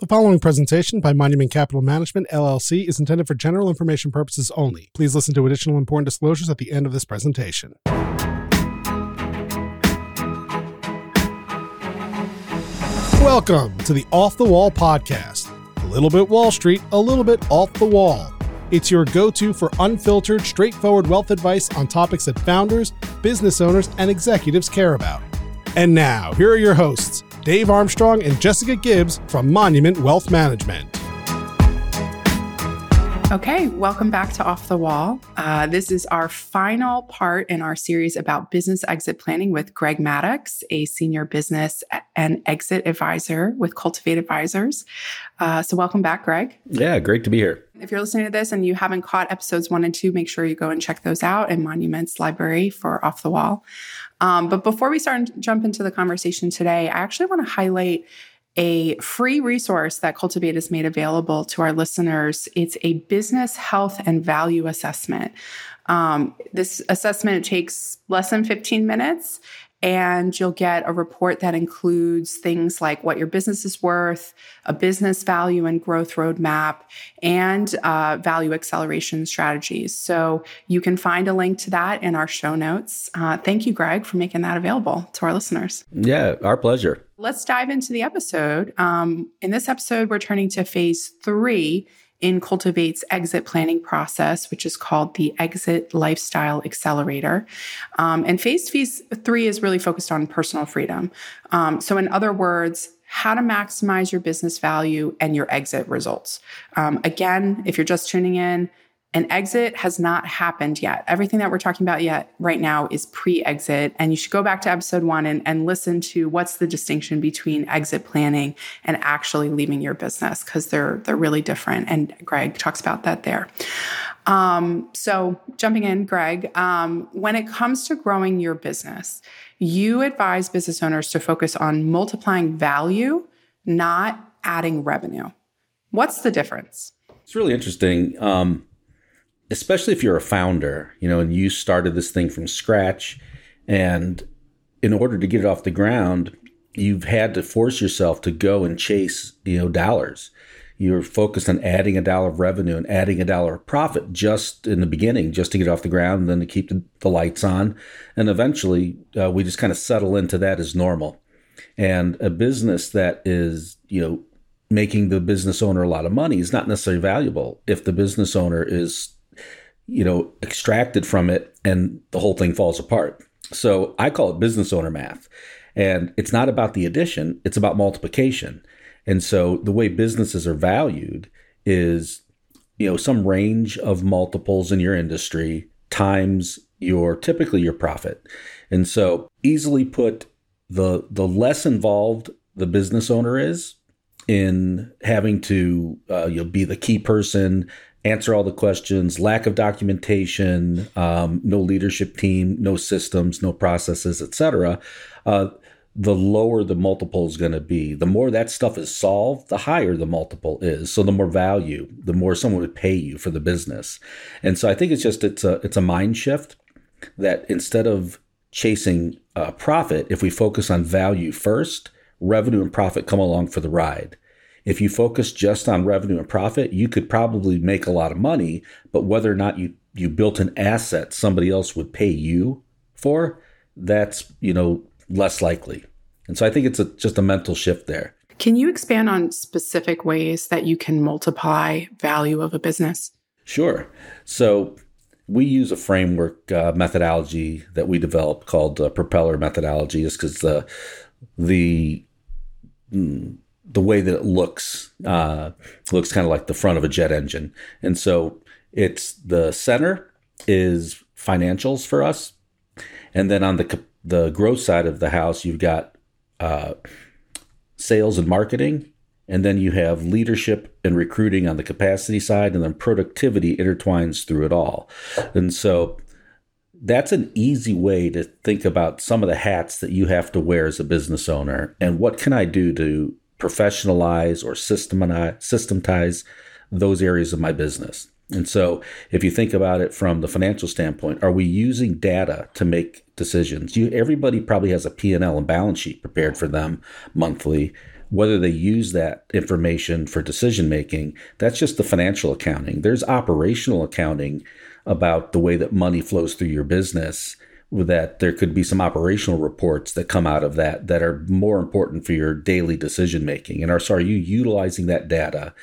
The following presentation by Monument Capital Management, LLC, is intended for general information purposes only. Please listen to additional important disclosures at the end of this presentation. Welcome to the Off the Wall podcast. A little bit Wall Street, a little bit off the wall. It's your go to for unfiltered, straightforward wealth advice on topics that founders, business owners, and executives care about. And now, here are your hosts, Dave Armstrong and Jessica Gibbs from Monument Wealth Management. Okay, welcome back to Off the Wall. Uh, this is our final part in our series about business exit planning with Greg Maddox, a senior business and exit advisor with Cultivate Advisors. Uh, so, welcome back, Greg. Yeah, great to be here. If you're listening to this and you haven't caught episodes one and two, make sure you go and check those out in Monuments Library for Off the Wall. Um, but before we start jump into the conversation today, I actually want to highlight a free resource that Cultivate has made available to our listeners. It's a business health and value assessment. Um, this assessment takes less than 15 minutes and you'll get a report that includes things like what your business is worth, a business value and growth roadmap, and uh, value acceleration strategies. So you can find a link to that in our show notes. Uh, thank you, Greg, for making that available to our listeners. Yeah, our pleasure. Let's dive into the episode. Um, in this episode, we're turning to phase three in Cultivate's exit planning process, which is called the Exit Lifestyle Accelerator. Um, and phase, three is really focused on personal freedom. Um, so, in other words, how to maximize your business value and your exit results. Um, again, if you're just tuning in, an exit has not happened yet. Everything that we're talking about yet right now is pre-exit. And you should go back to episode one and, and listen to what's the distinction between exit planning and actually leaving your business, because they're they're really different. And Greg talks about that there. Um, so jumping in, Greg, um, when it comes to growing your business, you advise business owners to focus on multiplying value, not adding revenue. What's the difference? It's really interesting. Um, especially if you're a founder, you know, and you started this thing from scratch. And in order to get it off the ground, you've had to force yourself to go and chase, you know, dollars. You're focused on adding a dollar of revenue and adding a dollar of profit just in the beginning, just to get off the ground and then to keep the, the lights on. And eventually, uh, we just kind of settle into that as normal. And a business that is, you know, making the business owner a lot of money is not necessarily valuable if the business owner is you know, extracted from it and the whole thing falls apart. So I call it business owner math. And it's not about the addition, it's about multiplication. And so the way businesses are valued is, you know, some range of multiples in your industry times your typically your profit. And so easily put the the less involved the business owner is in having to uh, you know, be the key person answer all the questions, lack of documentation, um, no leadership team, no systems, no processes, etc. Uh, the lower the multiple is going to be. The more that stuff is solved, the higher the multiple is. So the more value, the more someone would pay you for the business. And so I think it's just it's a it's a mind shift that instead of chasing uh, profit, if we focus on value first, revenue and profit come along for the ride. If you focus just on revenue and profit, you could probably make a lot of money, but whether or not you, you built an asset somebody else would pay you for, that's, you know, less likely. And so I think it's a, just a mental shift there. Can you expand on specific ways that you can multiply value of a business? Sure. So we use a framework uh, methodology that we developed called uh, propeller methodology is because the the mm, the way that it looks uh, looks kind of like the front of a jet engine, and so it's the center is financials for us, and then on the the growth side of the house, you've got uh, sales and marketing, and then you have leadership and recruiting on the capacity side, and then productivity intertwines through it all, and so that's an easy way to think about some of the hats that you have to wear as a business owner. And what can I do to professionalize or systematize those areas of my business. And so, if you think about it from the financial standpoint, are we using data to make decisions? You, everybody probably has a P&L and balance sheet prepared for them monthly. whether they use that information for decision making, that's just the financial accounting. There's operational accounting about the way that money flows through your business that there could be some operational reports that come out of that that are more important for your daily decision making and are so are you utilizing that data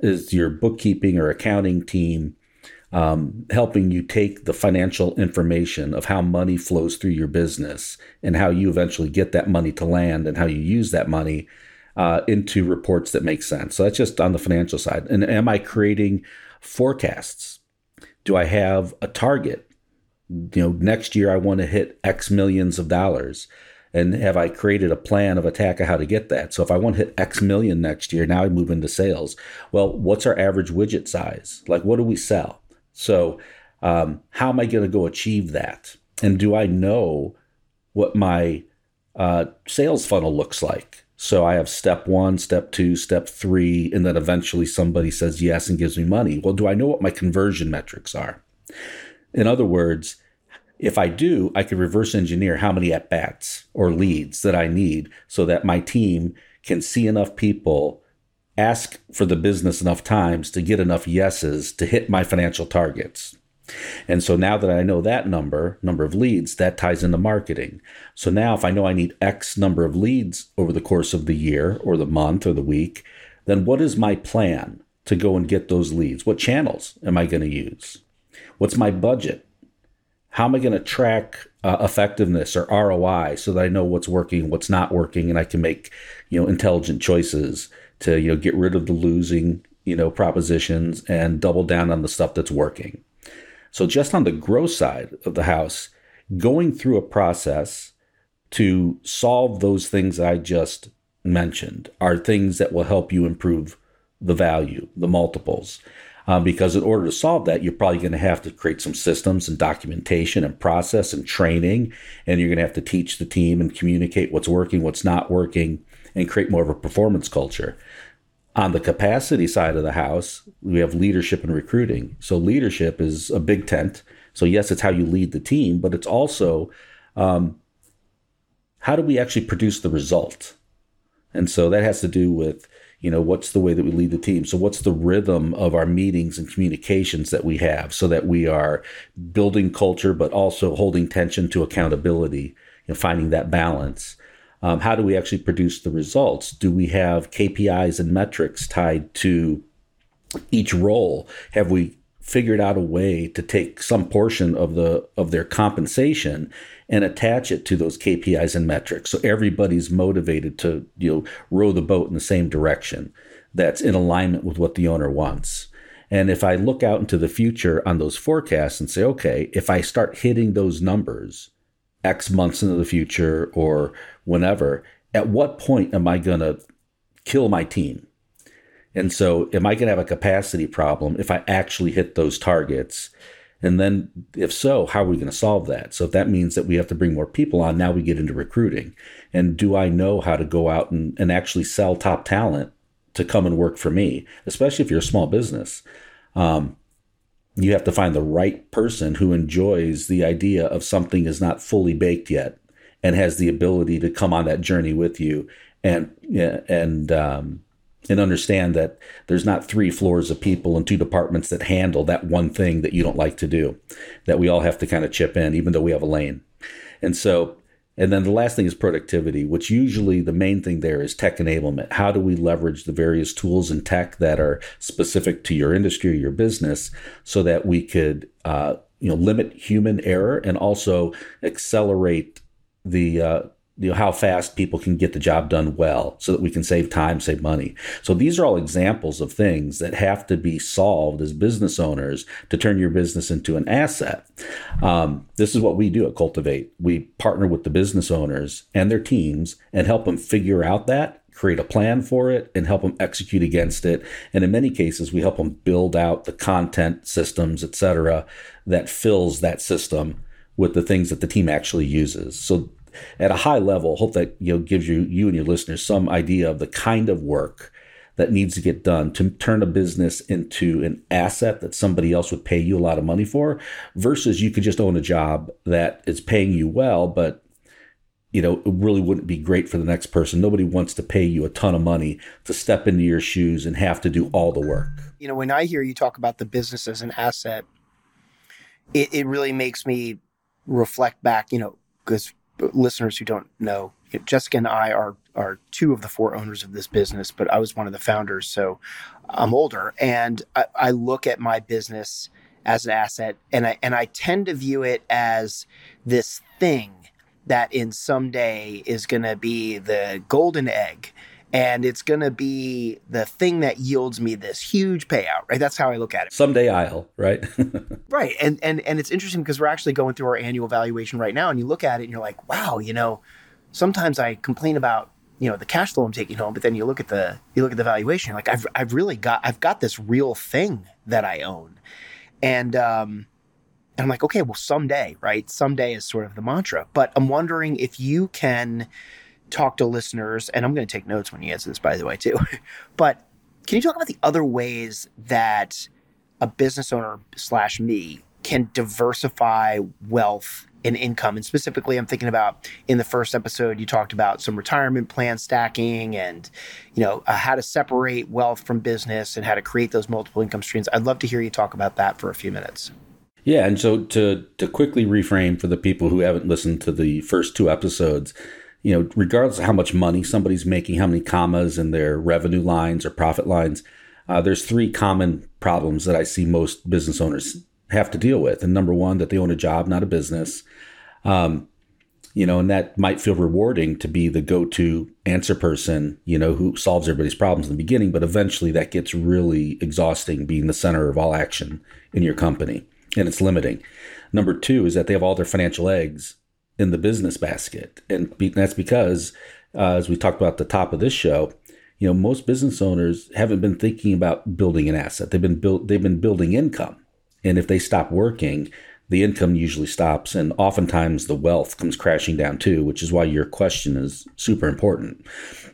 is your bookkeeping or accounting team um, helping you take the financial information of how money flows through your business and how you eventually get that money to land and how you use that money uh, into reports that make sense. So that's just on the financial side. And am I creating forecasts? Do I have a target? You know, next year I want to hit X millions of dollars. And have I created a plan of attack of how to get that? So if I want to hit X million next year, now I move into sales. Well, what's our average widget size? Like, what do we sell? So, um, how am I going to go achieve that? And do I know what my uh, sales funnel looks like? So I have step one, step two, step three, and then eventually somebody says yes and gives me money. Well, do I know what my conversion metrics are? In other words, if I do, I can reverse engineer how many at bats or leads that I need so that my team can see enough people ask for the business enough times to get enough yeses to hit my financial targets. And so now that I know that number, number of leads, that ties into marketing. So now if I know I need X number of leads over the course of the year or the month or the week, then what is my plan to go and get those leads? What channels am I going to use? What's my budget? How am I going to track uh, effectiveness or ROI so that I know what's working, what's not working, and I can make, you know, intelligent choices to, you know, get rid of the losing, you know, propositions and double down on the stuff that's working. So, just on the growth side of the house, going through a process to solve those things I just mentioned are things that will help you improve the value, the multiples. Um, because in order to solve that, you're probably going to have to create some systems and documentation and process and training. And you're going to have to teach the team and communicate what's working, what's not working, and create more of a performance culture. On the capacity side of the house, we have leadership and recruiting. So, leadership is a big tent. So, yes, it's how you lead the team, but it's also um, how do we actually produce the result? And so that has to do with, you know, what's the way that we lead the team? So, what's the rhythm of our meetings and communications that we have so that we are building culture, but also holding tension to accountability, and finding that balance. Um, how do we actually produce the results? Do we have KPIs and metrics tied to each role? Have we figured out a way to take some portion of the of their compensation and attach it to those KPIs and metrics so everybody's motivated to you know row the boat in the same direction that's in alignment with what the owner wants. And if I look out into the future on those forecasts and say, okay, if I start hitting those numbers, X months into the future or whenever, at what point am I going to kill my team? And so, am I going to have a capacity problem if I actually hit those targets? And then, if so, how are we going to solve that? So, if that means that we have to bring more people on, now we get into recruiting. And do I know how to go out and, and actually sell top talent to come and work for me, especially if you're a small business? Um, you have to find the right person who enjoys the idea of something is not fully baked yet and has the ability to come on that journey with you and and um, and understand that there's not three floors of people and two departments that handle that one thing that you don't like to do that we all have to kind of chip in even though we have a lane and so and then the last thing is productivity, which usually the main thing there is tech enablement. How do we leverage the various tools and tech that are specific to your industry or your business so that we could, uh, you know, limit human error and also accelerate the uh, you know how fast people can get the job done well so that we can save time save money. So these are all examples of things that have to be solved as business owners to turn your business into an asset. Um, this is what we do at cultivate. We partner with the business owners and their teams and help them figure out that create a plan for it and help them execute against it. And in many cases we help them build out the content systems etc that fills that system with the things that the team actually uses. So at a high level, hope that you know gives you you and your listeners some idea of the kind of work that needs to get done to turn a business into an asset that somebody else would pay you a lot of money for versus you could just own a job that is paying you well but you know, it really wouldn't be great for the next person. Nobody wants to pay you a ton of money to step into your shoes and have to do all the work. You know, when I hear you talk about the business as an asset, it, it really makes me reflect back, you know, because listeners who don't know, Jessica and I are are two of the four owners of this business, but I was one of the founders, so I'm older, and I, I look at my business as an asset, and I and I tend to view it as this thing that in someday is going to be the golden egg and it's going to be the thing that yields me this huge payout right that's how i look at it someday i'll right right and and and it's interesting because we're actually going through our annual valuation right now and you look at it and you're like wow you know sometimes i complain about you know the cash flow i'm taking home but then you look at the you look at the valuation you're like i've, I've really got i've got this real thing that i own and um and I'm like, okay, well, someday, right? Someday is sort of the mantra. But I'm wondering if you can talk to listeners, and I'm going to take notes when you answer this, by the way, too. but can you talk about the other ways that a business owner slash me can diversify wealth and income? And specifically, I'm thinking about in the first episode, you talked about some retirement plan stacking and, you know, uh, how to separate wealth from business and how to create those multiple income streams. I'd love to hear you talk about that for a few minutes. Yeah, and so to to quickly reframe for the people who haven't listened to the first two episodes, you know, regardless of how much money somebody's making, how many commas in their revenue lines or profit lines, uh, there's three common problems that I see most business owners have to deal with. And number one, that they own a job, not a business. Um, you know, and that might feel rewarding to be the go-to answer person, you know, who solves everybody's problems in the beginning, but eventually that gets really exhausting being the center of all action in your company and it's limiting. Number two is that they have all their financial eggs in the business basket, and that's because, uh, as we talked about the top of this show, you know most business owners haven't been thinking about building an asset. They've been built. They've been building income, and if they stop working, the income usually stops, and oftentimes the wealth comes crashing down too. Which is why your question is super important.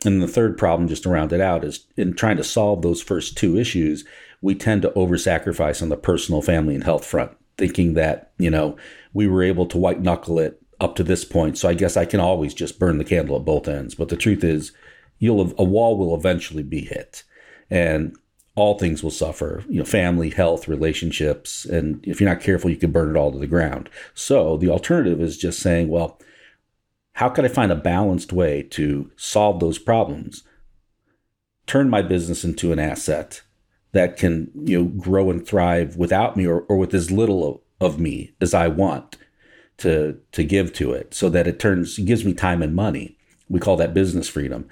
And the third problem, just to round it out, is in trying to solve those first two issues we tend to over sacrifice on the personal, family, and health front, thinking that, you know, we were able to white knuckle it up to this point. So I guess I can always just burn the candle at both ends. But the truth is, you'll a wall will eventually be hit. And all things will suffer, you know, family, health, relationships. And if you're not careful, you can burn it all to the ground. So the alternative is just saying, well, how can I find a balanced way to solve those problems? Turn my business into an asset that can you know grow and thrive without me or, or with as little of, of me as I want to to give to it so that it turns gives me time and money. We call that business freedom.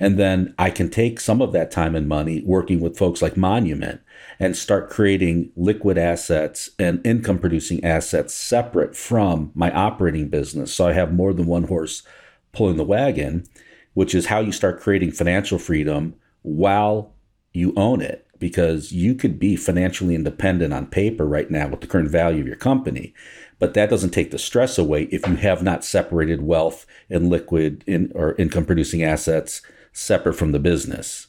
And then I can take some of that time and money working with folks like Monument and start creating liquid assets and income producing assets separate from my operating business. So I have more than one horse pulling the wagon which is how you start creating financial freedom while you own it. Because you could be financially independent on paper right now with the current value of your company. But that doesn't take the stress away if you have not separated wealth and liquid in, or income producing assets separate from the business.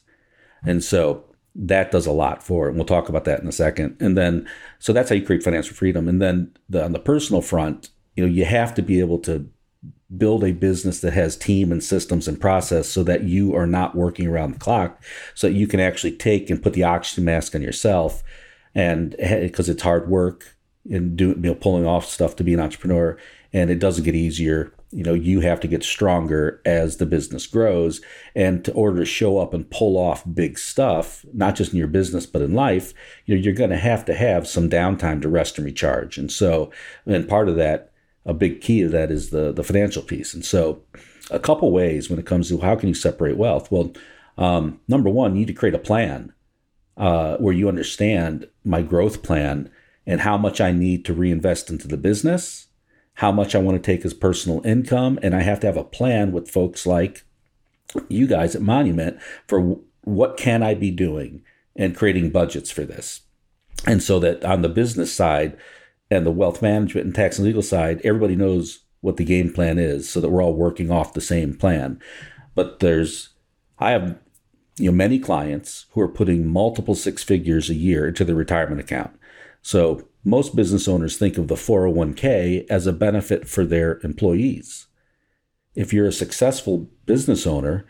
And so that does a lot for it. And we'll talk about that in a second. And then, so that's how you create financial freedom. And then the, on the personal front, you know, you have to be able to build a business that has team and systems and process so that you are not working around the clock so that you can actually take and put the oxygen mask on yourself and because it's hard work and do you know pulling off stuff to be an entrepreneur and it doesn't get easier you know you have to get stronger as the business grows and to order to show up and pull off big stuff not just in your business but in life you know you're going to have to have some downtime to rest and recharge and so and part of that a big key of that is the the financial piece. And so, a couple ways when it comes to how can you separate wealth. Well, um, number one, you need to create a plan uh, where you understand my growth plan and how much I need to reinvest into the business, how much I want to take as personal income, and I have to have a plan with folks like you guys at Monument for what can I be doing and creating budgets for this. And so that on the business side, and the wealth management and tax and legal side, everybody knows what the game plan is so that we're all working off the same plan. But there's, I have, you know, many clients who are putting multiple six figures a year into their retirement account. So most business owners think of the 401k as a benefit for their employees. if you're a successful business owner,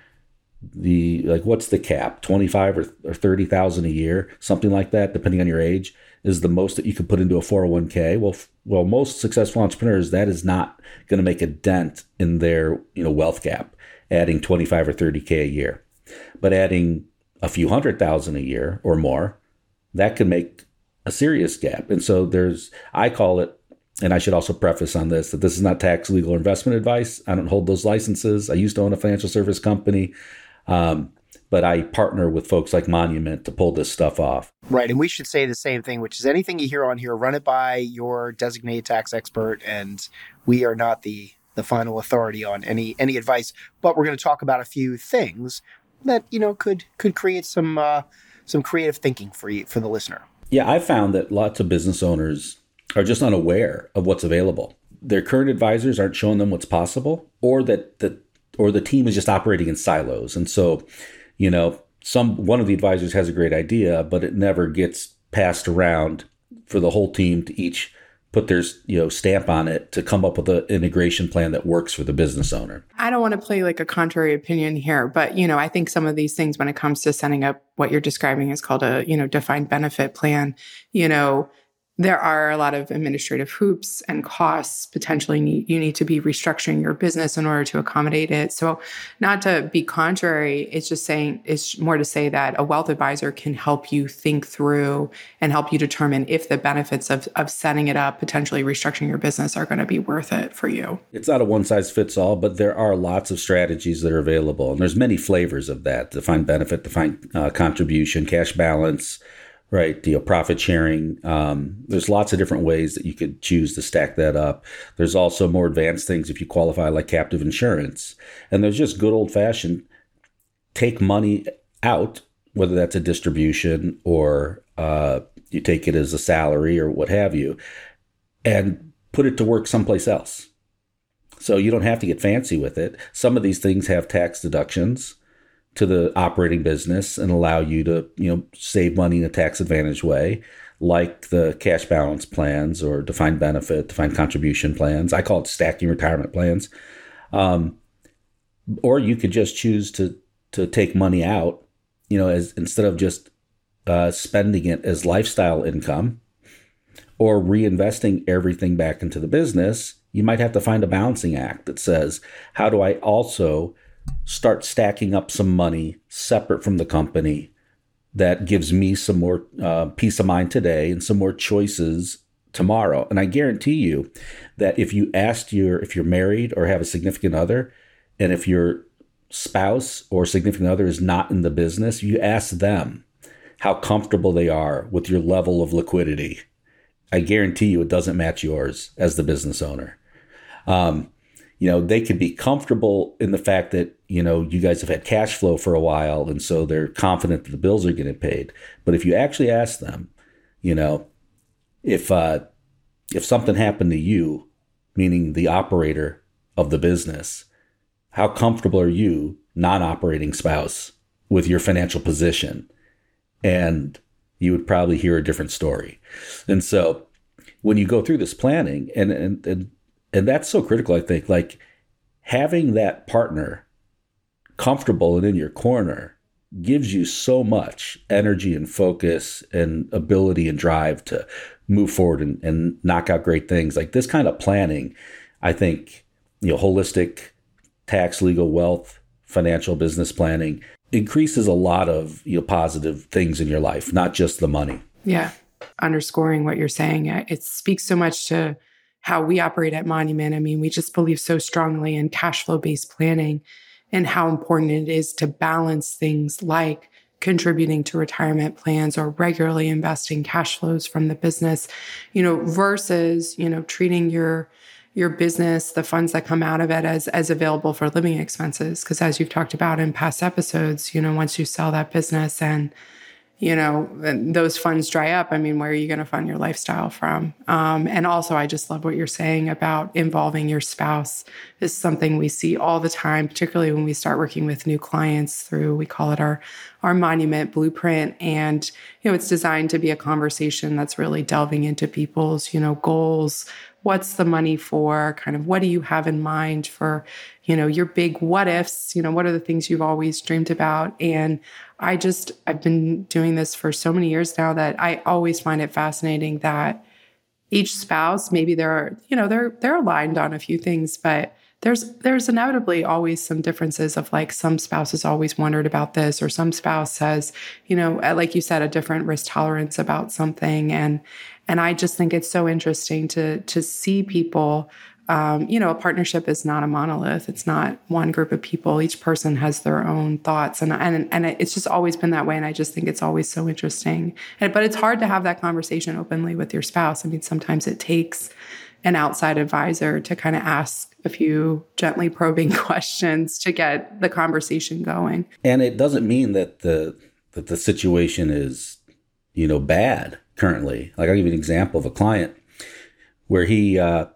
the like what's the cap? 25 or, or 30,000 a year something like that depending on your age is the most that you could put into a 401k well f- well most successful entrepreneurs that is not going to make a dent in their you know wealth gap adding 25 or 30k a year. But adding a few hundred thousand a year or more that could make a serious gap and so there's i call it and I should also preface on this that this is not tax, legal, or investment advice. I don't hold those licenses. I used to own a financial service company. Um, but I partner with folks like Monument to pull this stuff off. Right. And we should say the same thing, which is anything you hear on here, run it by your designated tax expert. And we are not the, the final authority on any, any advice, but we're going to talk about a few things that, you know, could, could create some, uh, some creative thinking for you, for the listener. Yeah. I found that lots of business owners are just unaware of what's available. Their current advisors aren't showing them what's possible or that, that or the team is just operating in silos. And so, you know, some one of the advisors has a great idea, but it never gets passed around for the whole team to each put their you know stamp on it to come up with an integration plan that works for the business owner. I don't want to play like a contrary opinion here, but you know, I think some of these things when it comes to setting up what you're describing is called a, you know, defined benefit plan, you know, there are a lot of administrative hoops and costs potentially need, you need to be restructuring your business in order to accommodate it. So not to be contrary it's just saying it's more to say that a wealth advisor can help you think through and help you determine if the benefits of, of setting it up potentially restructuring your business are going to be worth it for you. It's not a one size fits all but there are lots of strategies that are available and there's many flavors of that defined benefit defined uh, contribution cash balance right? You know, profit sharing. Um, there's lots of different ways that you could choose to stack that up. There's also more advanced things if you qualify, like captive insurance. And there's just good old fashioned take money out, whether that's a distribution or uh, you take it as a salary or what have you, and put it to work someplace else. So you don't have to get fancy with it. Some of these things have tax deductions to the operating business and allow you to, you know, save money in a tax advantage way, like the cash balance plans or defined benefit, defined contribution plans. I call it stacking retirement plans. Um, or you could just choose to to take money out, you know, as instead of just uh, spending it as lifestyle income or reinvesting everything back into the business. You might have to find a balancing act that says, how do I also start stacking up some money separate from the company that gives me some more uh, peace of mind today and some more choices tomorrow. And I guarantee you that if you asked your, if you're married or have a significant other, and if your spouse or significant other is not in the business, you ask them how comfortable they are with your level of liquidity. I guarantee you it doesn't match yours as the business owner. Um, you know, they could be comfortable in the fact that, you know, you guys have had cash flow for a while and so they're confident that the bills are getting paid. But if you actually ask them, you know, if uh if something happened to you, meaning the operator of the business, how comfortable are you, non-operating spouse, with your financial position? And you would probably hear a different story. And so when you go through this planning and and, and and that's so critical, I think. Like having that partner comfortable and in your corner gives you so much energy and focus and ability and drive to move forward and, and knock out great things. Like this kind of planning, I think, you know, holistic tax, legal, wealth, financial business planning increases a lot of you know positive things in your life, not just the money. Yeah. Underscoring what you're saying, it speaks so much to how we operate at Monument. I mean, we just believe so strongly in cash flow based planning and how important it is to balance things like contributing to retirement plans or regularly investing cash flows from the business, you know, versus, you know, treating your your business, the funds that come out of it as as available for living expenses. Because as you've talked about in past episodes, you know, once you sell that business and you know, those funds dry up, I mean, where are you going to fund your lifestyle from? Um, and also, I just love what you're saying about involving your spouse is something we see all the time, particularly when we start working with new clients through, we call it our, our monument blueprint. And, you know, it's designed to be a conversation that's really delving into people's, you know, goals, what's the money for kind of what do you have in mind for you know your big what ifs you know what are the things you've always dreamed about and i just i've been doing this for so many years now that i always find it fascinating that each spouse maybe they're you know they're they're aligned on a few things but there's there's inevitably always some differences of like some spouses always wondered about this or some spouse says, you know uh, like you said a different risk tolerance about something and and I just think it's so interesting to to see people. Um, you know, a partnership is not a monolith. It's not one group of people. Each person has their own thoughts, and and and it's just always been that way. And I just think it's always so interesting. And, but it's hard to have that conversation openly with your spouse. I mean, sometimes it takes an outside advisor to kind of ask a few gently probing questions to get the conversation going. And it doesn't mean that the that the situation is, you know, bad currently. Like I'll give you an example of a client where he, uh,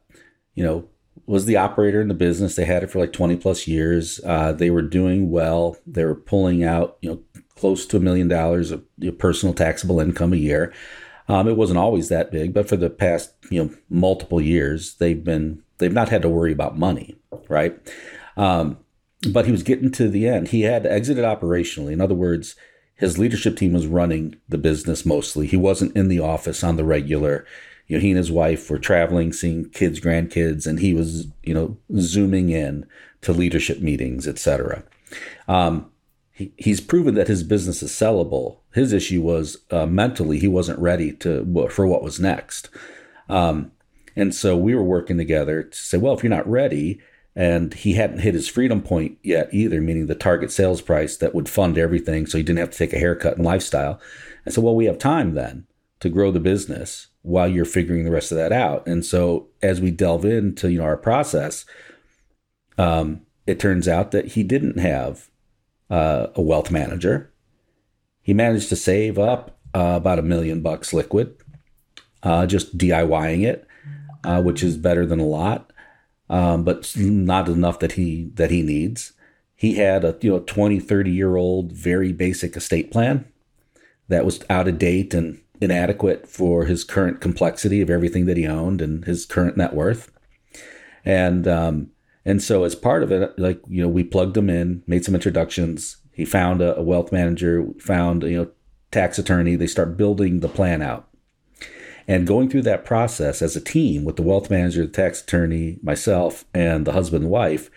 you know, was the operator in the business. They had it for like 20 plus years. Uh, they were doing well. They were pulling out, you know, close to a million dollars of personal taxable income a year. Um, it wasn't always that big, but for the past, you know, multiple years, they've been, they've not had to worry about money, right? Um, but he was getting to the end. He had exited operationally. In other words, his leadership team was running the business mostly. He wasn't in the office on the regular. You know, he and his wife were traveling, seeing kids, grandkids, and he was, you know, zooming in to leadership meetings, etc. Um, he, he's proven that his business is sellable. His issue was uh, mentally he wasn't ready to for what was next, um, and so we were working together to say, well, if you're not ready, and he hadn't hit his freedom point yet either, meaning the target sales price that would fund everything, so he didn't have to take a haircut and lifestyle. And so, well, we have time then to grow the business while you're figuring the rest of that out. And so, as we delve into you know our process, um, it turns out that he didn't have uh, a wealth manager. He managed to save up uh, about a million bucks liquid, uh, just DIYing it, uh, which is better than a lot um, but not enough that he that he needs. He had a you know 20, 30 year old very basic estate plan that was out of date and inadequate for his current complexity of everything that he owned and his current net worth. And um, and so as part of it, like you know, we plugged him in, made some introductions. He found a, a wealth manager, found you know tax attorney. They start building the plan out. And going through that process as a team with the wealth manager, the tax attorney, myself, and the husband and wife,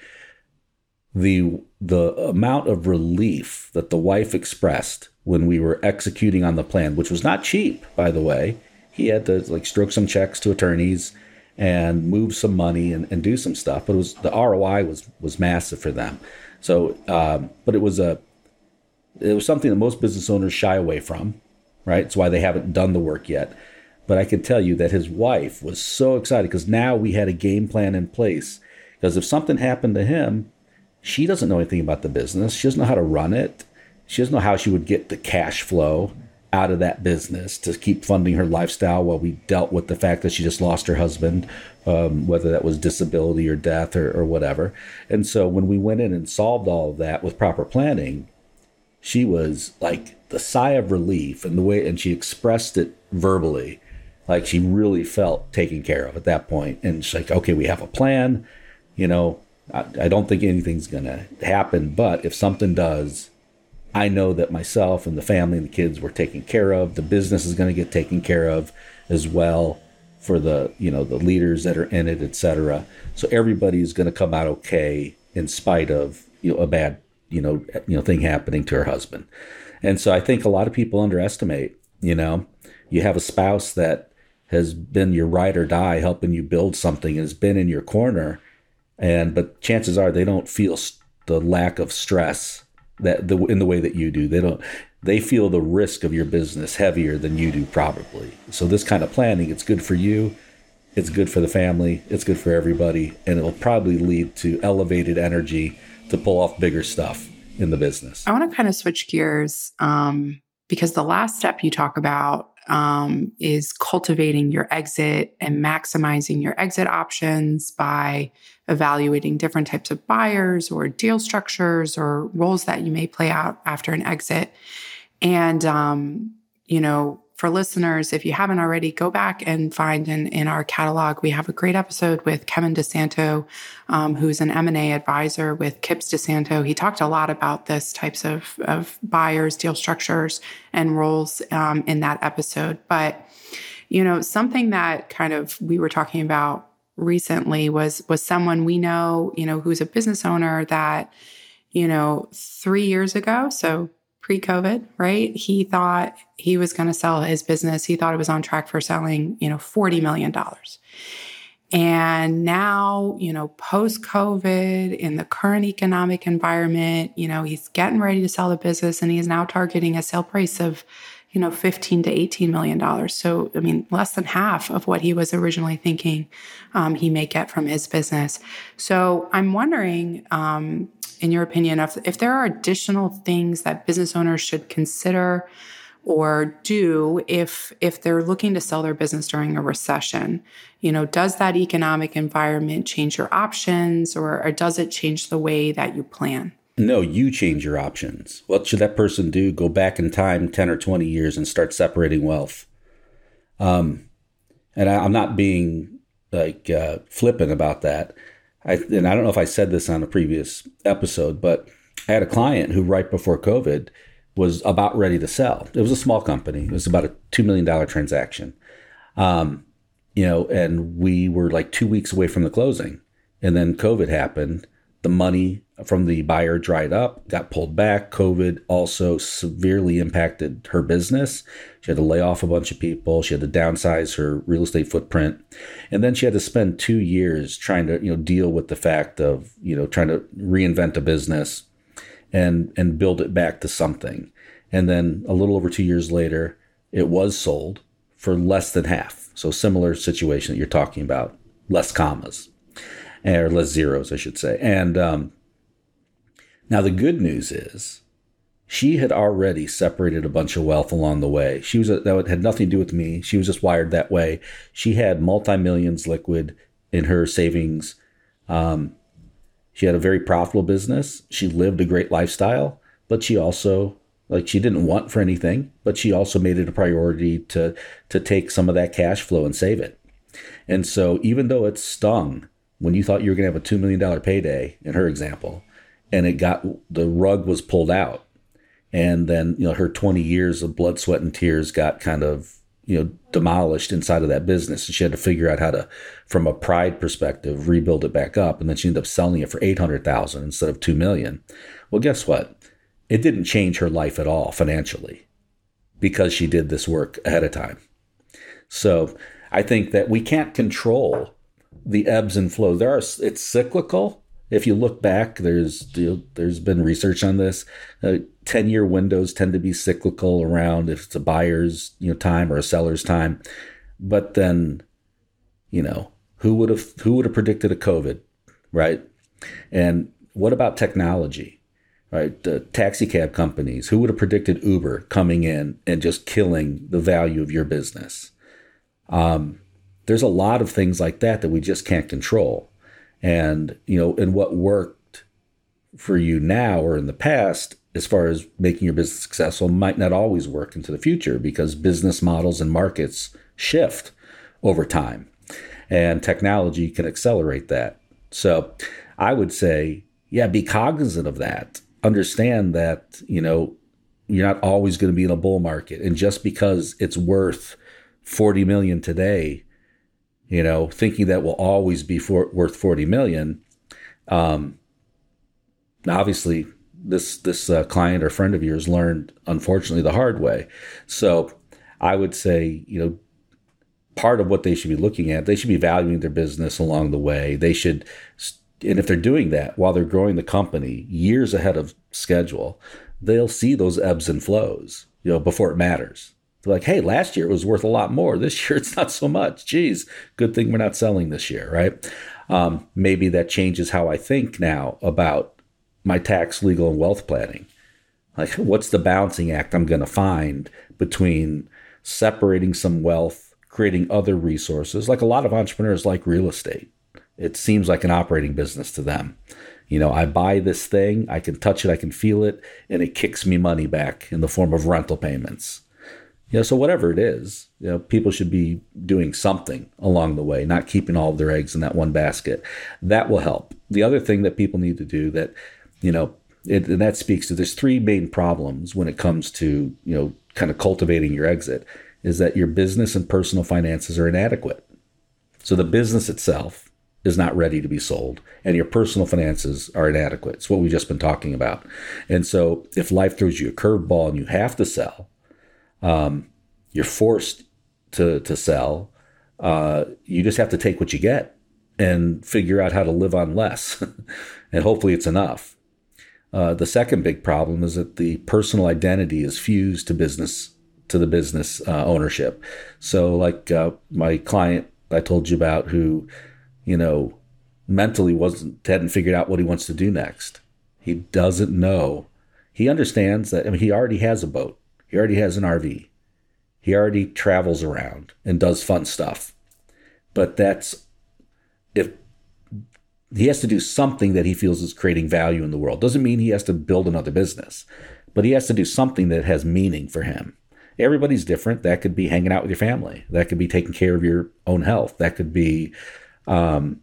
the the amount of relief that the wife expressed when we were executing on the plan, which was not cheap, by the way. He had to like stroke some checks to attorneys and move some money and, and do some stuff. But it was the ROI was was massive for them. So, um, but it was a it was something that most business owners shy away from, right? It's why they haven't done the work yet. But I can tell you that his wife was so excited because now we had a game plan in place. Because if something happened to him, she doesn't know anything about the business. She doesn't know how to run it. She doesn't know how she would get the cash flow out of that business to keep funding her lifestyle while we dealt with the fact that she just lost her husband, um, whether that was disability or death or, or whatever. And so when we went in and solved all of that with proper planning, she was like the sigh of relief and the way, and she expressed it verbally like she really felt taken care of at that point. And she's like, okay, we have a plan. You know, I, don't think anything's going to happen, but if something does, I know that myself and the family and the kids were taken care of. The business is going to get taken care of as well for the you know the leaders that are in it, etc. So everybody's going to come out okay in spite of you know a bad you know you know thing happening to her husband. And so I think a lot of people underestimate. You know, you have a spouse that has been your ride or die, helping you build something, has been in your corner, and but chances are they don't feel the lack of stress that the in the way that you do. They don't. They feel the risk of your business heavier than you do, probably. So this kind of planning, it's good for you, it's good for the family, it's good for everybody, and it'll probably lead to elevated energy to pull off bigger stuff in the business. I want to kind of switch gears um, because the last step you talk about um, is cultivating your exit and maximizing your exit options by evaluating different types of buyers or deal structures or roles that you may play out after an exit. And, um, you know, for listeners, if you haven't already, go back and find in, in our catalog. We have a great episode with Kevin DeSanto, um, who's an M&A advisor with KippsDeSanto. He talked a lot about this types of, of buyers, deal structures, and roles um, in that episode. But, you know, something that kind of we were talking about recently was was someone we know, you know, who's a business owner that, you know, three years ago, so pre COVID, right? He thought he was going to sell his business. He thought it was on track for selling, you know, $40 million. And now, you know, post COVID, in the current economic environment, you know, he's getting ready to sell the business and he's now targeting a sale price of, you know, 15 to 18 million dollars. So, I mean, less than half of what he was originally thinking um, he may get from his business. So, I'm wondering, um, in your opinion, if, if there are additional things that business owners should consider or do if if they're looking to sell their business during a recession you know does that economic environment change your options or, or does it change the way that you plan no you change your options what should that person do go back in time 10 or 20 years and start separating wealth um and I, i'm not being like uh, flippant about that I, and I don't know if I said this on a previous episode, but I had a client who right before COVID was about ready to sell. It was a small company. It was about a two million dollar transaction, um, you know, and we were like two weeks away from the closing, and then COVID happened. The money from the buyer dried up, got pulled back. COVID also severely impacted her business. She had to lay off a bunch of people. She had to downsize her real estate footprint. And then she had to spend two years trying to, you know, deal with the fact of, you know, trying to reinvent a business and and build it back to something. And then a little over two years later, it was sold for less than half. So similar situation that you're talking about, less commas. Or less zeros, I should say. And um, now, the good news is she had already separated a bunch of wealth along the way. She was a, that had nothing to do with me. She was just wired that way. She had multi millions liquid in her savings. Um, she had a very profitable business. She lived a great lifestyle, but she also like she didn't want for anything, but she also made it a priority to to take some of that cash flow and save it. And so even though it stung when you thought you were going to have a 2 million dollar payday in her example, and it got the rug was pulled out. And then you know her 20 years of blood sweat and tears got kind of you know demolished inside of that business. And she had to figure out how to from a pride perspective rebuild it back up. And then she ended up selling it for 800,000 instead of 2 million. Well guess what? It didn't change her life at all financially because she did this work ahead of time. So i think that we can't control the ebbs and flows there are it's cyclical if you look back, there's there's been research on this. Uh, Ten year windows tend to be cyclical around if it's a buyer's you know time or a seller's time, but then, you know, who would have who would have predicted a COVID, right? And what about technology? Right, taxi cab companies. Who would have predicted Uber coming in and just killing the value of your business? Um, there's a lot of things like that that we just can't control. And you know and what worked for you now or in the past as far as making your business successful might not always work into the future because business models and markets shift over time. And technology can accelerate that. So i would say yeah be cognizant of that. Understand that you know you're not always going to be in a bull market. And just because it's worth 40 million today you know, thinking that will always be for, worth 40 million. Um, obviously, this this uh, client or friend of yours learned, unfortunately, the hard way. So I would say, you know, part of what they should be looking at, they should be valuing their business along the way. They should, and if they're doing that while they're growing the company years ahead of schedule, they'll see those ebbs and flows, you know, before it matters. They're like, hey, last year it was worth a lot more. This year it's not so much. Geez, good thing we're not selling this year, right? Um, maybe that changes how I think now about my tax, legal, and wealth planning. Like, what's the balancing act I'm going to find between separating some wealth, creating other resources? Like a lot of entrepreneurs like real estate. It seems like an operating business to them. You know, I buy this thing, I can touch it, I can feel it, and it kicks me money back in the form of rental payments You know, so whatever it is, you know, people should be doing something along the way, not keeping all of their eggs in that one basket. That will help. The other thing that people need to do that, you know, it, and that speaks to there's three main problems when it comes to you know kind of cultivating your exit is that your business and personal finances are inadequate. So the business itself is not ready to be sold and your personal finances are inadequate. It's what we've just been talking about. And so if life throws you a curveball and you have to sell, um, you're forced to, to sell. Uh, you just have to take what you get and figure out how to live on less. and hopefully it's enough. Uh, the second big problem is that the personal identity is fused to business to the business uh, ownership. So, like uh, my client I told you about, who you know mentally wasn't hadn't figured out what he wants to do next. He doesn't know. He understands that. I mean, he already has a boat. He already has an RV. He already travels around and does fun stuff. But that's if he has to do something that he feels is creating value in the world. Doesn't mean he has to build another business, but he has to do something that has meaning for him. Everybody's different. That could be hanging out with your family. That could be taking care of your own health. That could be um,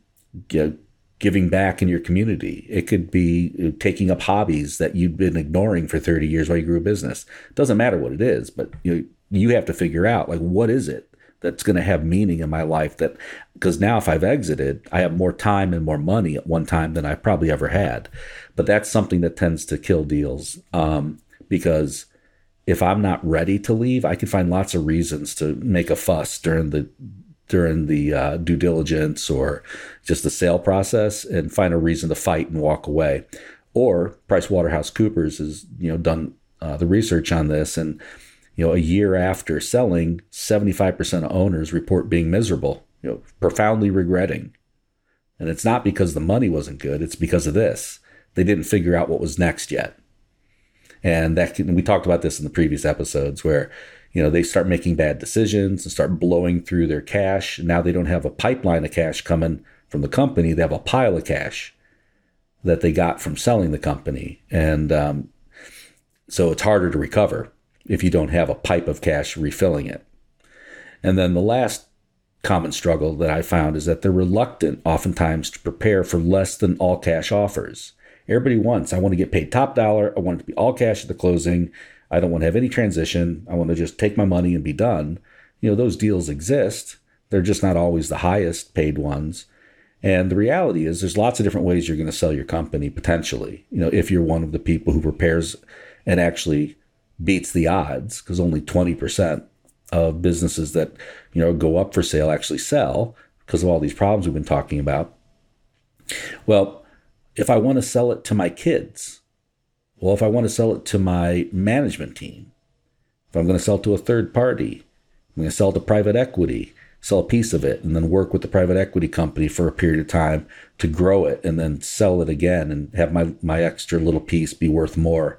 you know, giving back in your community. It could be uh, taking up hobbies that you've been ignoring for 30 years while you grew a business. It doesn't matter what it is, but you you have to figure out like what is it that's going to have meaning in my life that because now if I've exited, I have more time and more money at one time than I probably ever had. But that's something that tends to kill deals um, because if I'm not ready to leave, I can find lots of reasons to make a fuss during the during the uh, due diligence or just the sale process and find a reason to fight and walk away. Or PricewaterhouseCoopers has you know done uh, the research on this and you know, a year after selling, 75% of owners report being miserable, you know, profoundly regretting. And it's not because the money wasn't good, it's because of this. They didn't figure out what was next yet. And that can, we talked about this in the previous episodes where, you know, they start making bad decisions and start blowing through their cash. Now they don't have a pipeline of cash coming from the company, they have a pile of cash that they got from selling the company. And um, so it's harder to recover if you don't have a pipe of cash refilling it. And then the last common struggle that I found is that they're reluctant oftentimes to prepare for less than all cash offers. Everybody wants, I want to get paid top dollar. I want it to be all cash at the closing. I don't want to have any transition. I want to just take my money and be done. You know, those deals exist. They're just not always the highest paid ones. And the reality is there's lots of different ways you're going to sell your company potentially. You know, if you're one of the people who prepares and actually beats the odds because only 20% of businesses that you know go up for sale actually sell because of all these problems we've been talking about well if i want to sell it to my kids well if i want to sell it to my management team if i'm going to sell to a third party i'm going to sell to private equity sell a piece of it and then work with the private equity company for a period of time to grow it and then sell it again and have my my extra little piece be worth more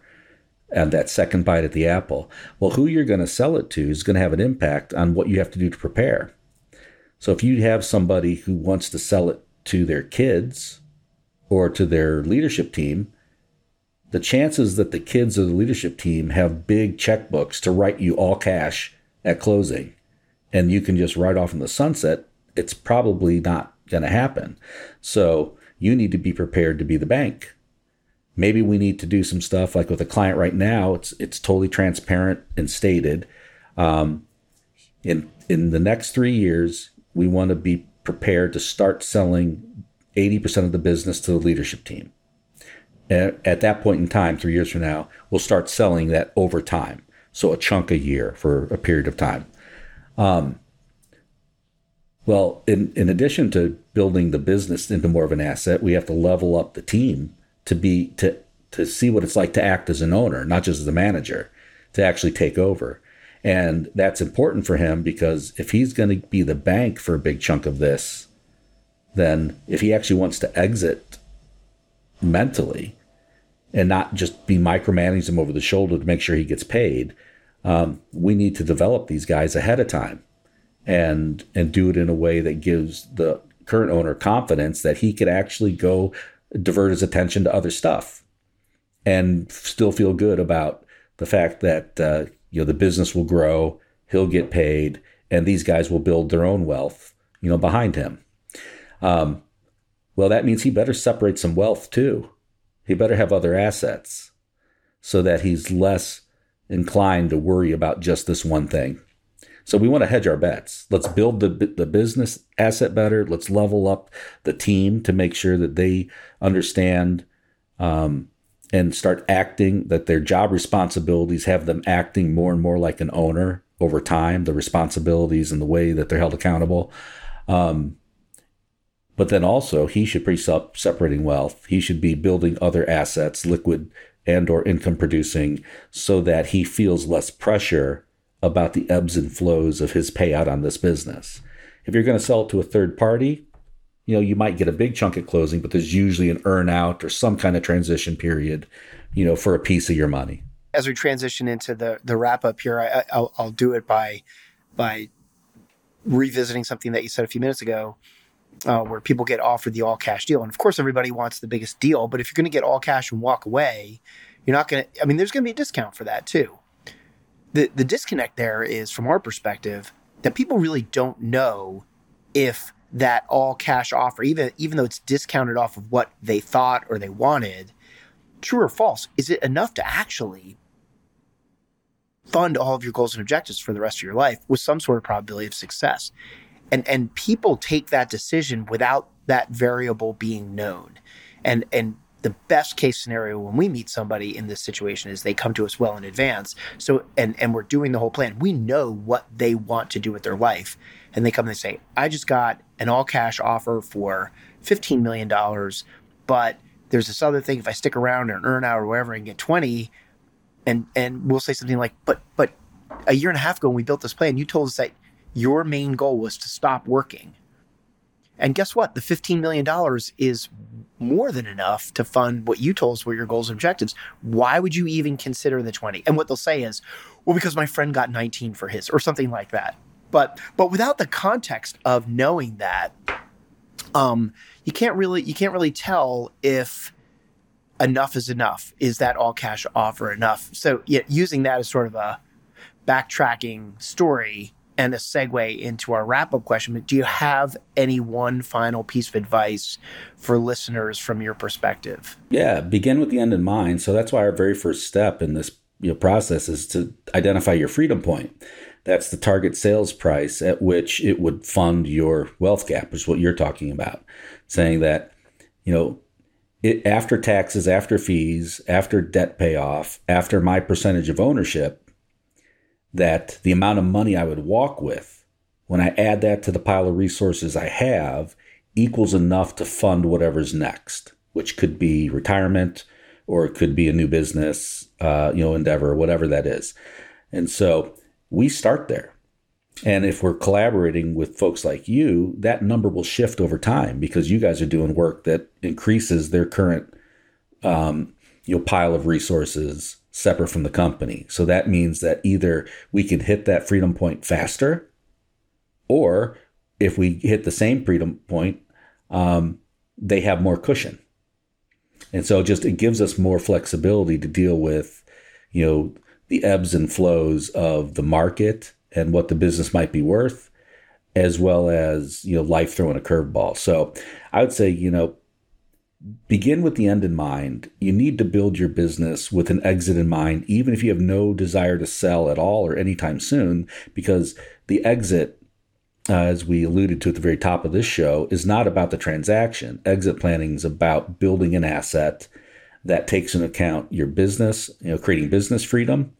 and that second bite at the apple. Well, who you're going to sell it to is going to have an impact on what you have to do to prepare. So if you have somebody who wants to sell it to their kids or to their leadership team, the chances that the kids or the leadership team have big checkbooks to write you all cash at closing and you can just write off in the sunset, it's probably not going to happen. So you need to be prepared to be the bank. Maybe we need to do some stuff like with a client right now it's it's totally transparent and stated. Um, in in the next three years we want to be prepared to start selling 80% of the business to the leadership team at, at that point in time three years from now we'll start selling that over time so a chunk a year for a period of time um, well in, in addition to building the business into more of an asset we have to level up the team to be to to see what it's like to act as an owner, not just as a manager, to actually take over. And that's important for him because if he's going to be the bank for a big chunk of this, then if he actually wants to exit mentally and not just be micromanaging him over the shoulder to make sure he gets paid, um, we need to develop these guys ahead of time and and do it in a way that gives the current owner confidence that he could actually go divert his attention to other stuff and still feel good about the fact that uh, you know the business will grow he'll get paid, and these guys will build their own wealth, you know, behind him. Um, well, that means he better separate some wealth too. He better have other assets so that he's less inclined to worry about just this one thing. So we want to hedge our bets. Let's build the the business asset better. Let's level up the team to make sure that they understand um, and start acting that their job responsibilities have them acting more and more like an owner over time. The responsibilities and the way that they're held accountable. Um, but then also he should be separating wealth. He should be building other assets, liquid and or income producing, so that he feels less pressure about the ebbs and flows of his payout on this business. If you're going to sell it to a third party, you know, you might get a big chunk at closing, but there's usually an earn out or some kind of transition period, you know, for a piece of your money. As we transition into the the wrap up here, I, will I'll do it by by revisiting something that you said a few minutes ago, uh, where people get offered the all cash deal, and of course everybody wants the biggest deal. But if you're going to get all cash and walk away, you're not going to. I mean, there's going to be a discount for that too the the disconnect there is from our perspective that people really don't know if that all cash offer, even even though it's discounted off of what they thought or they wanted, true or false, is it enough to actually fund all of your goals and objectives for the rest of your life with some sort of probability of success? And and people take that decision without that variable being known. And and the best case scenario when we meet somebody in this situation is they come to us well in advance. So, and, and we're doing the whole plan. We know what they want to do with their life. And they come and they say, I just got an all cash offer for $15 million, but there's this other thing. If I stick around and earn out or whatever and get 20, and, and we'll say something like, but, but a year and a half ago when we built this plan, you told us that your main goal was to stop working. And guess what? The $15 million is more than enough to fund what you told us were your goals and objectives. Why would you even consider the 20? And what they'll say is, well, because my friend got 19 for his or something like that. But but without the context of knowing that, um, you can't really you can't really tell if enough is enough. Is that all cash offer enough? So yeah, using that as sort of a backtracking story and a segue into our wrap up question. But do you have any one final piece of advice for listeners from your perspective? Yeah, begin with the end in mind. So that's why our very first step in this you know, process is to identify your freedom point. That's the target sales price at which it would fund your wealth gap, is what you're talking about. Saying that, you know, it, after taxes, after fees, after debt payoff, after my percentage of ownership, that the amount of money I would walk with, when I add that to the pile of resources I have, equals enough to fund whatever's next, which could be retirement or it could be a new business, uh, you know, endeavor, whatever that is. And so we start there. And if we're collaborating with folks like you, that number will shift over time because you guys are doing work that increases their current, um, you know, pile of resources separate from the company. So that means that either we can hit that freedom point faster, or if we hit the same freedom point, um, they have more cushion. And so just it gives us more flexibility to deal with, you know, the ebbs and flows of the market and what the business might be worth, as well as, you know, life throwing a curveball. So I would say, you know, begin with the end in mind. You need to build your business with an exit in mind, even if you have no desire to sell at all or anytime soon, because the exit, uh, as we alluded to at the very top of this show, is not about the transaction. Exit planning is about building an asset that takes into account your business, you know, creating business freedom,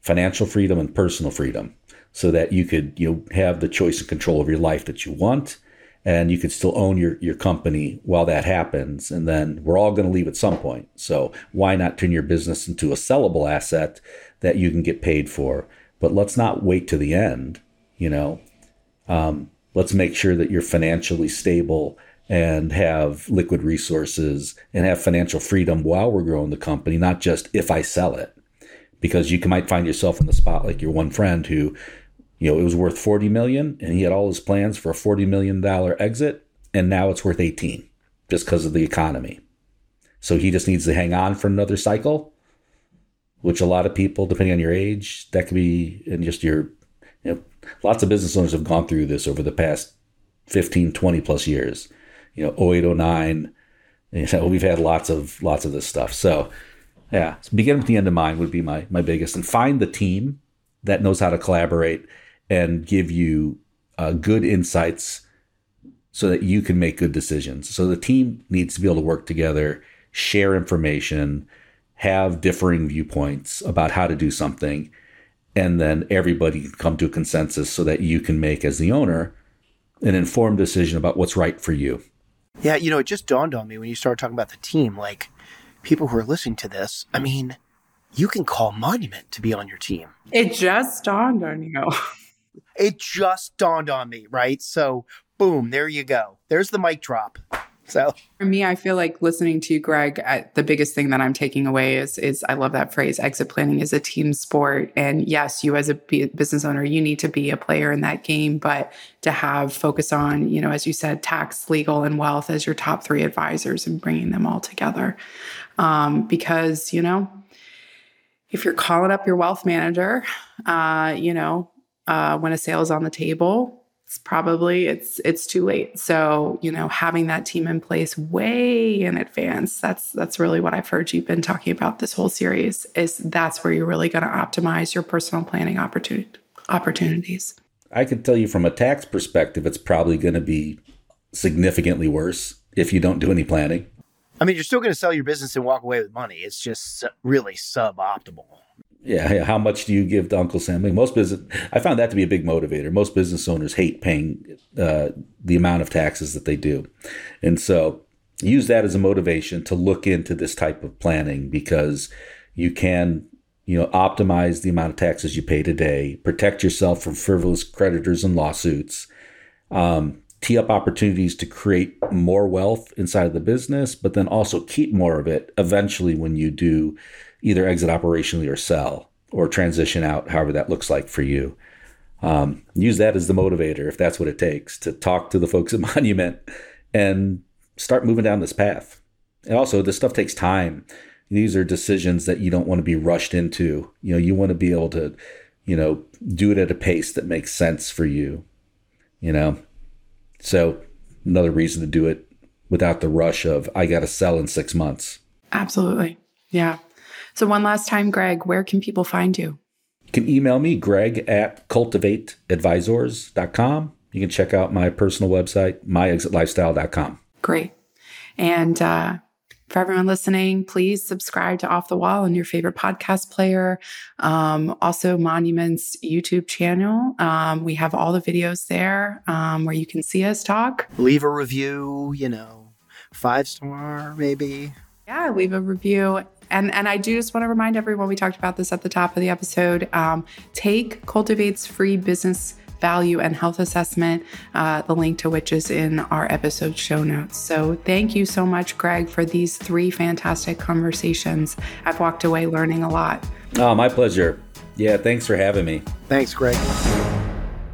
financial freedom, and personal freedom so that you could, you know, have the choice and control of your life that you want and you could still own your, your company while that happens. And then we're all going to leave at some point. So why not turn your business into a sellable asset that you can get paid for? But let's not wait to the end, you know. Um, let's make sure that you're financially stable and have liquid resources and have financial freedom while we're growing the company, not just if I sell it. Because you might find yourself in the spot like your one friend who you know, it was worth 40 million and he had all his plans for a 40 million dollar exit and now it's worth 18 just because of the economy. So he just needs to hang on for another cycle, which a lot of people, depending on your age, that could be in just your You know, lots of business owners have gone through this over the past 15, 20 plus years. You know, 08, 09. You know, we've had lots of lots of this stuff. So yeah, so begin with the end in mind would be my my biggest, and find the team that knows how to collaborate and give you uh, good insights so that you can make good decisions. So the team needs to be able to work together, share information, have differing viewpoints about how to do something, and then everybody can come to a consensus so that you can make, as the owner, an informed decision about what's right for you. Yeah, you know, it just dawned on me when you started talking about the team. Like, people who are listening to this, I mean, you can call Monument to be on your team. It just dawned on you. It just dawned on me, right? So, boom, there you go. There's the mic drop. So for me, I feel like listening to you, Greg, I, the biggest thing that I'm taking away is is I love that phrase. Exit planning is a team sport, and yes, you as a business owner, you need to be a player in that game, but to have focus on, you know, as you said, tax, legal, and wealth as your top three advisors and bringing them all together, um, because you know. If you're calling up your wealth manager, uh, you know, uh, when a sale is on the table, it's probably it's it's too late. So, you know, having that team in place way in advance, that's that's really what I've heard you've been talking about this whole series is that's where you're really going to optimize your personal planning opportunity, opportunities. I can tell you from a tax perspective, it's probably going to be significantly worse if you don't do any planning. I mean, you're still going to sell your business and walk away with money. It's just really suboptimal yeah, how much do you give to Uncle Sam? Most business, I found that to be a big motivator. Most business owners hate paying uh, the amount of taxes that they do, and so use that as a motivation to look into this type of planning because you can, you know, optimize the amount of taxes you pay today, protect yourself from frivolous creditors and lawsuits, um, tee up opportunities to create more wealth inside of the business, but then also keep more of it eventually when you do either exit operationally or sell or transition out, however that looks like for you. Um, use that as the motivator if that's what it takes to talk to the folks at Monument and start moving down this path. And also, this stuff takes time. These are decisions that you don't want to be rushed into. You know, you want to be able to, you know, do it at a pace that makes sense for you. You know, so another reason to do it without the rush of I got to sell in six months. Absolutely, yeah. So, one last time, Greg, where can people find you? You can email me, greg at cultivateadvisors.com. You can check out my personal website, myexitlifestyle.com. Great. And uh, for everyone listening, please subscribe to Off the Wall on your favorite podcast player. Um, also, Monuments YouTube channel. Um, we have all the videos there um, where you can see us talk. Leave a review, you know, five star maybe. Yeah, leave a review and and I do just want to remind everyone we talked about this at the top of the episode. Um, take Cultivate's free business value and health assessment, uh, the link to which is in our episode show notes. So thank you so much, Greg, for these three fantastic conversations. I've walked away learning a lot. Oh, my pleasure. Yeah, thanks for having me. Thanks, Greg.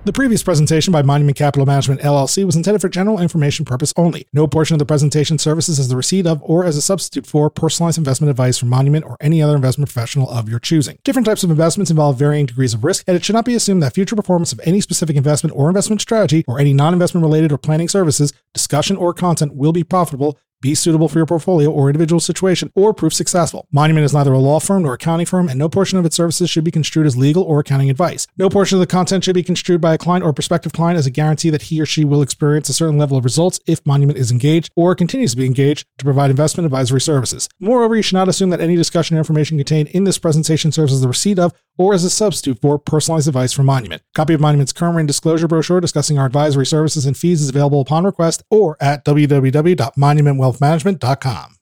The previous presentation by Monument Capital Management LLC was intended for general information purpose only. No portion of the presentation services as the receipt of or as a substitute for personalized investment advice from Monument or any other investment professional of your choosing. Different types of investments involve varying degrees of risk, and it should not be assumed that future performance of any specific investment or investment strategy or any non-investment related or planning services, discussion, or content will be profitable be suitable for your portfolio or individual situation, or prove successful. Monument is neither a law firm nor accounting firm, and no portion of its services should be construed as legal or accounting advice. No portion of the content should be construed by a client or prospective client as a guarantee that he or she will experience a certain level of results if Monument is engaged or continues to be engaged to provide investment advisory services. Moreover, you should not assume that any discussion or information contained in this presentation serves as the receipt of or as a substitute for personalized advice from Monument. Copy of Monument's current written disclosure brochure discussing our advisory services and fees is available upon request or at www.monumentwealthmanagement.com.